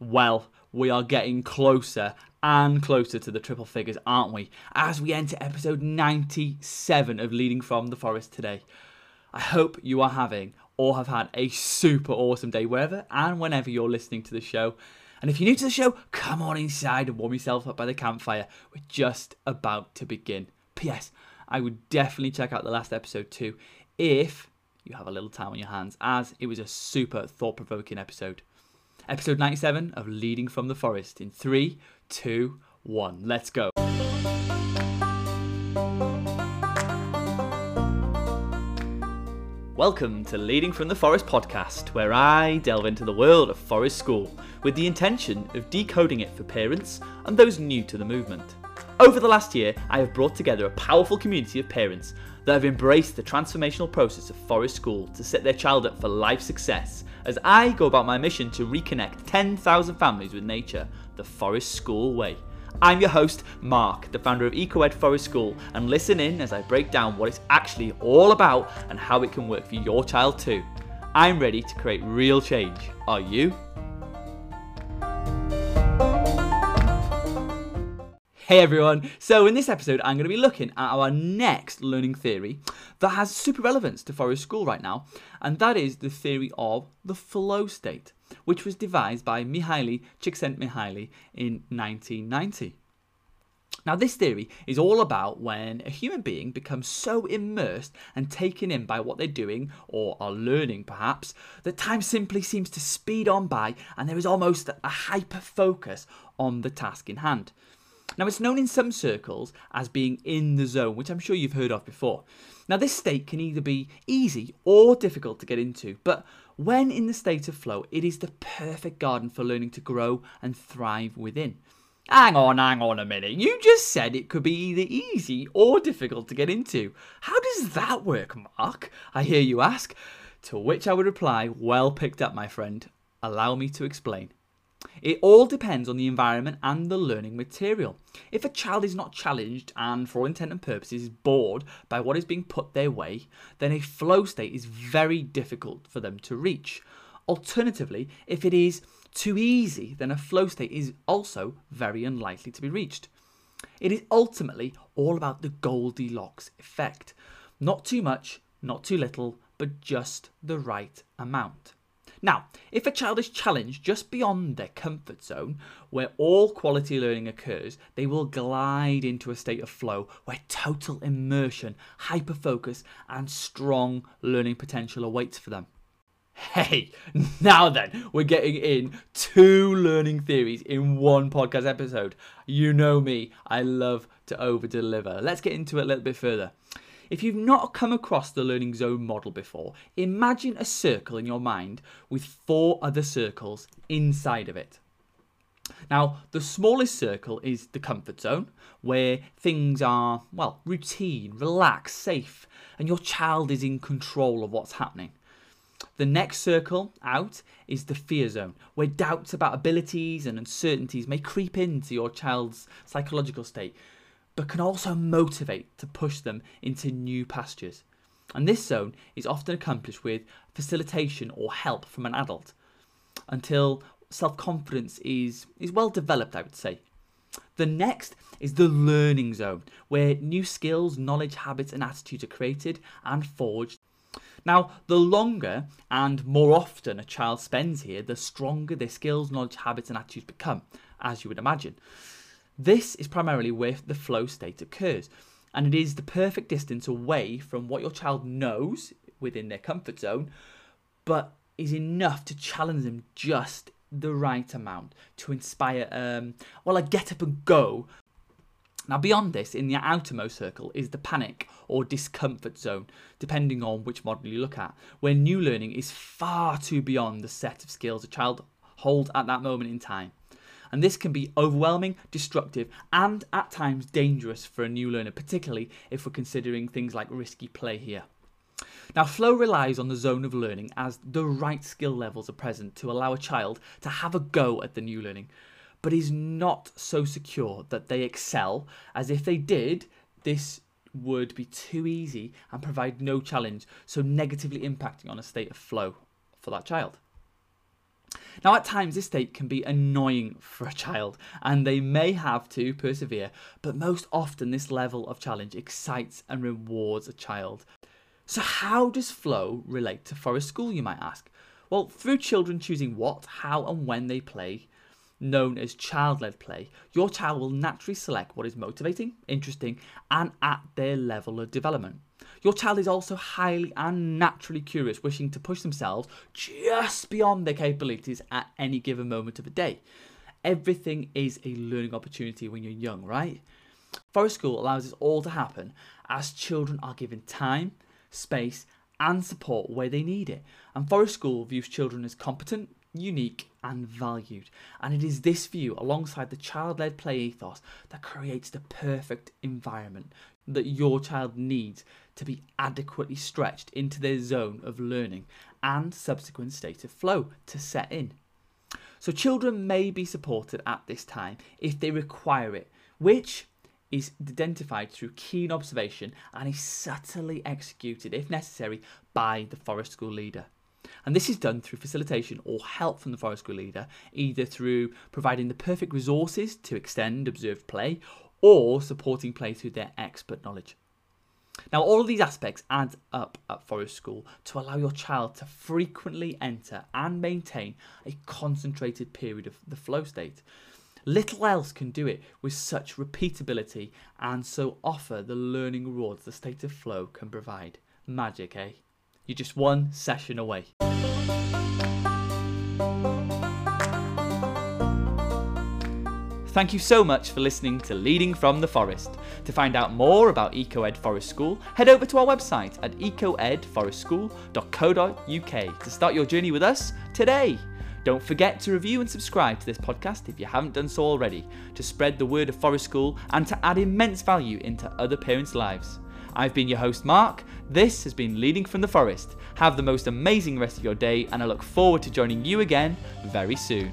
Well, we are getting closer and closer to the triple figures, aren't we? As we enter episode 97 of Leading from the Forest today. I hope you are having or have had a super awesome day wherever and whenever you're listening to the show. And if you're new to the show, come on inside and warm yourself up by the campfire. We're just about to begin. P.S. I would definitely check out the last episode too if you have a little time on your hands, as it was a super thought provoking episode. Episode 97 of Leading from the Forest in 3, 2, 1. Let's go. Welcome to Leading from the Forest podcast, where I delve into the world of forest school with the intention of decoding it for parents and those new to the movement. Over the last year, I have brought together a powerful community of parents that have embraced the transformational process of forest school to set their child up for life success as I go about my mission to reconnect 10,000 families with nature the forest school way. I'm your host, Mark, the founder of EcoEd Forest School, and listen in as I break down what it's actually all about and how it can work for your child too. I'm ready to create real change. Are you? Hey everyone! So, in this episode, I'm going to be looking at our next learning theory that has super relevance to Forest School right now, and that is the theory of the flow state which was devised by Mihaly Csikszentmihalyi in 1990. Now, this theory is all about when a human being becomes so immersed and taken in by what they're doing, or are learning perhaps, that time simply seems to speed on by and there is almost a hyper focus on the task in hand. Now, it's known in some circles as being in the zone, which I'm sure you've heard of before. Now, this state can either be easy or difficult to get into, but when in the state of flow, it is the perfect garden for learning to grow and thrive within. Hang on, hang on a minute. You just said it could be either easy or difficult to get into. How does that work, Mark? I hear you ask. To which I would reply, well picked up, my friend. Allow me to explain. It all depends on the environment and the learning material. If a child is not challenged and, for all intent and purposes, is bored by what is being put their way, then a flow state is very difficult for them to reach. Alternatively, if it is too easy, then a flow state is also very unlikely to be reached. It is ultimately all about the Goldilocks effect. Not too much, not too little, but just the right amount. Now, if a child is challenged just beyond their comfort zone, where all quality learning occurs, they will glide into a state of flow where total immersion, hyper focus, and strong learning potential awaits for them. Hey, now then, we're getting in two learning theories in one podcast episode. You know me, I love to over deliver. Let's get into it a little bit further. If you've not come across the learning zone model before, imagine a circle in your mind with four other circles inside of it. Now, the smallest circle is the comfort zone, where things are, well, routine, relaxed, safe, and your child is in control of what's happening. The next circle out is the fear zone, where doubts about abilities and uncertainties may creep into your child's psychological state, but can also motivate to push them into new pastures. And this zone is often accomplished with facilitation or help from an adult until self confidence is, is well developed, I would say. The next is the learning zone, where new skills, knowledge, habits, and attitudes are created and forged. Now, the longer and more often a child spends here, the stronger their skills, knowledge, habits, and attitudes become, as you would imagine. This is primarily where the flow state occurs, and it is the perfect distance away from what your child knows within their comfort zone, but is enough to challenge them just the right amount to inspire, um, well, a get up and go. Now, beyond this, in the outermost circle is the panic or discomfort zone, depending on which model you look at, where new learning is far too beyond the set of skills a child holds at that moment in time and this can be overwhelming, destructive, and at times dangerous for a new learner, particularly if we're considering things like risky play here. Now, flow relies on the zone of learning as the right skill levels are present to allow a child to have a go at the new learning, but is not so secure that they excel as if they did, this would be too easy and provide no challenge, so negatively impacting on a state of flow for that child. Now, at times, this state can be annoying for a child, and they may have to persevere, but most often, this level of challenge excites and rewards a child. So, how does flow relate to forest school, you might ask? Well, through children choosing what, how, and when they play, known as child led play, your child will naturally select what is motivating, interesting, and at their level of development. Your child is also highly and naturally curious, wishing to push themselves just beyond their capabilities at any given moment of the day. Everything is a learning opportunity when you're young, right? Forest School allows this all to happen as children are given time, space, and support where they need it. And Forest School views children as competent, unique, and valued. And it is this view, alongside the child led play ethos, that creates the perfect environment that your child needs to be adequately stretched into their zone of learning and subsequent state of flow to set in. So, children may be supported at this time if they require it, which is identified through keen observation and is subtly executed, if necessary, by the forest school leader. And this is done through facilitation or help from the forest school leader, either through providing the perfect resources to extend observed play or supporting play through their expert knowledge. Now, all of these aspects add up at Forest School to allow your child to frequently enter and maintain a concentrated period of the flow state. Little else can do it with such repeatability and so offer the learning rewards the state of flow can provide. Magic, eh? You're just one session away. Thank you so much for listening to Leading from the Forest. To find out more about EcoEd Forest School, head over to our website at ecoedforestschool.co.uk to start your journey with us today. Don't forget to review and subscribe to this podcast if you haven't done so already, to spread the word of Forest School and to add immense value into other parents' lives. I've been your host, Mark. This has been Leading from the Forest. Have the most amazing rest of your day, and I look forward to joining you again very soon.